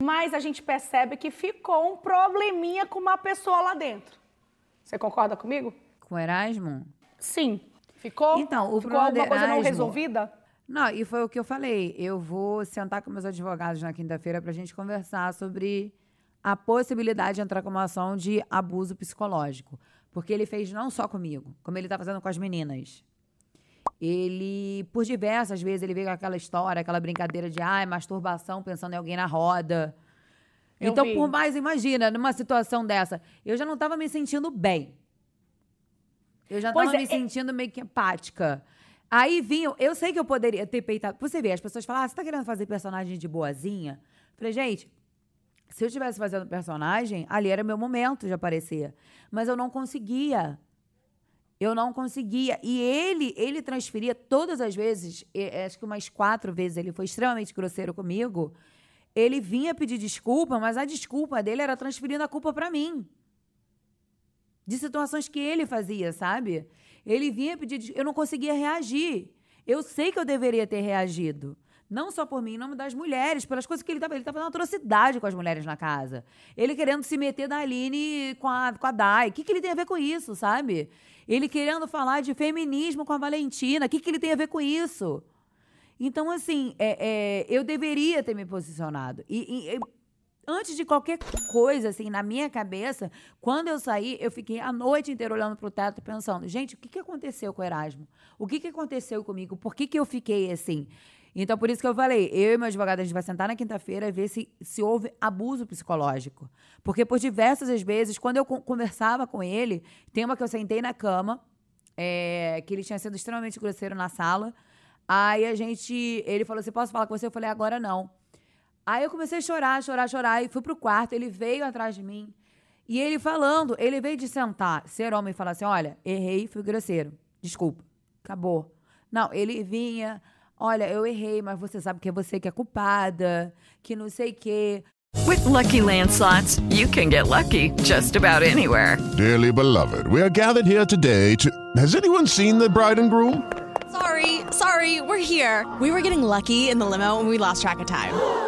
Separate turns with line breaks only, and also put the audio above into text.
Mas a gente percebe que ficou um probleminha com uma pessoa lá dentro. Você concorda comigo?
Com Erasmo?
Sim. Ficou?
Então, o
Ficou alguma coisa não
Erasmo-
resolvida?
Não, e foi o que eu falei. Eu vou sentar com meus advogados na quinta-feira pra gente conversar sobre a possibilidade de entrar com uma ação de abuso psicológico. Porque ele fez não só comigo, como ele tá fazendo com as meninas. Ele, por diversas vezes, ele veio com aquela história, aquela brincadeira de ai, masturbação pensando em alguém na roda.
Eu
então,
vi.
por mais, imagina, numa situação dessa, eu já não tava me sentindo bem. Eu já
Pois
tava
é,
me
é-
sentindo meio que apática. Aí vinham, eu sei que eu poderia ter peitado. Você vê, as pessoas falam, ah, você tá querendo fazer personagem de boazinha? Falei, gente, se eu estivesse fazendo personagem, ali era meu momento de aparecer. Mas eu não conseguia. Eu não conseguia. E ele, ele transferia todas as vezes, eh, acho que umas quatro vezes, ele foi extremamente grosseiro comigo. Ele vinha pedir desculpa, mas a desculpa dele era transferindo a culpa pra mim. De situações que ele fazia, sabe? Ele vinha pedir Eu não conseguia reagir. Eu sei que eu deveria ter reagido. Não só por mim, em nome das mulheres, pelas coisas que ele estava. Ele estava fazendo atrocidade com as mulheres na casa. Ele querendo se meter da Aline com a, com a Dai. O que, que ele tem a ver com isso, sabe? Ele querendo falar de feminismo com a Valentina. O que, que ele tem a ver com isso? Então, assim, é, é, eu deveria ter me posicionado. E- e antes de qualquer coisa, assim, na minha cabeça, quando eu saí, eu fiquei a noite inteira olhando pro teto pensando, gente, o que, que aconteceu com o Erasmo? O que, que aconteceu comigo? Por que, que eu fiquei assim? Então, por isso que eu falei, eu e meu advogado, a gente vai sentar na quinta-feira e ver se, se houve abuso psicológico. Porque por diversas as vezes, quando eu con- conversava com ele, tem uma que eu sentei na cama, é, que ele tinha sido extremamente grosseiro na sala. Aí a gente, ele falou assim, posso falar com você? Eu falei, agora não. Aí eu comecei a chorar, chorar, chorar, e fui pro quarto, ele veio atrás de mim. E ele falando, ele veio de sentar, ser homem e falar assim: olha, errei, fui grosseiro. Desculpa. Acabou. Não, ele vinha, olha, eu errei, mas você sabe que é você que é culpada, que não sei o quê.
With Lucky Land slots, you can get lucky just about anywhere.
Dearly beloved, we are gathered here today to. Has anyone seen the bride and groom?
Sorry, sorry, we're here. We were getting lucky in the limo and we lost track of time.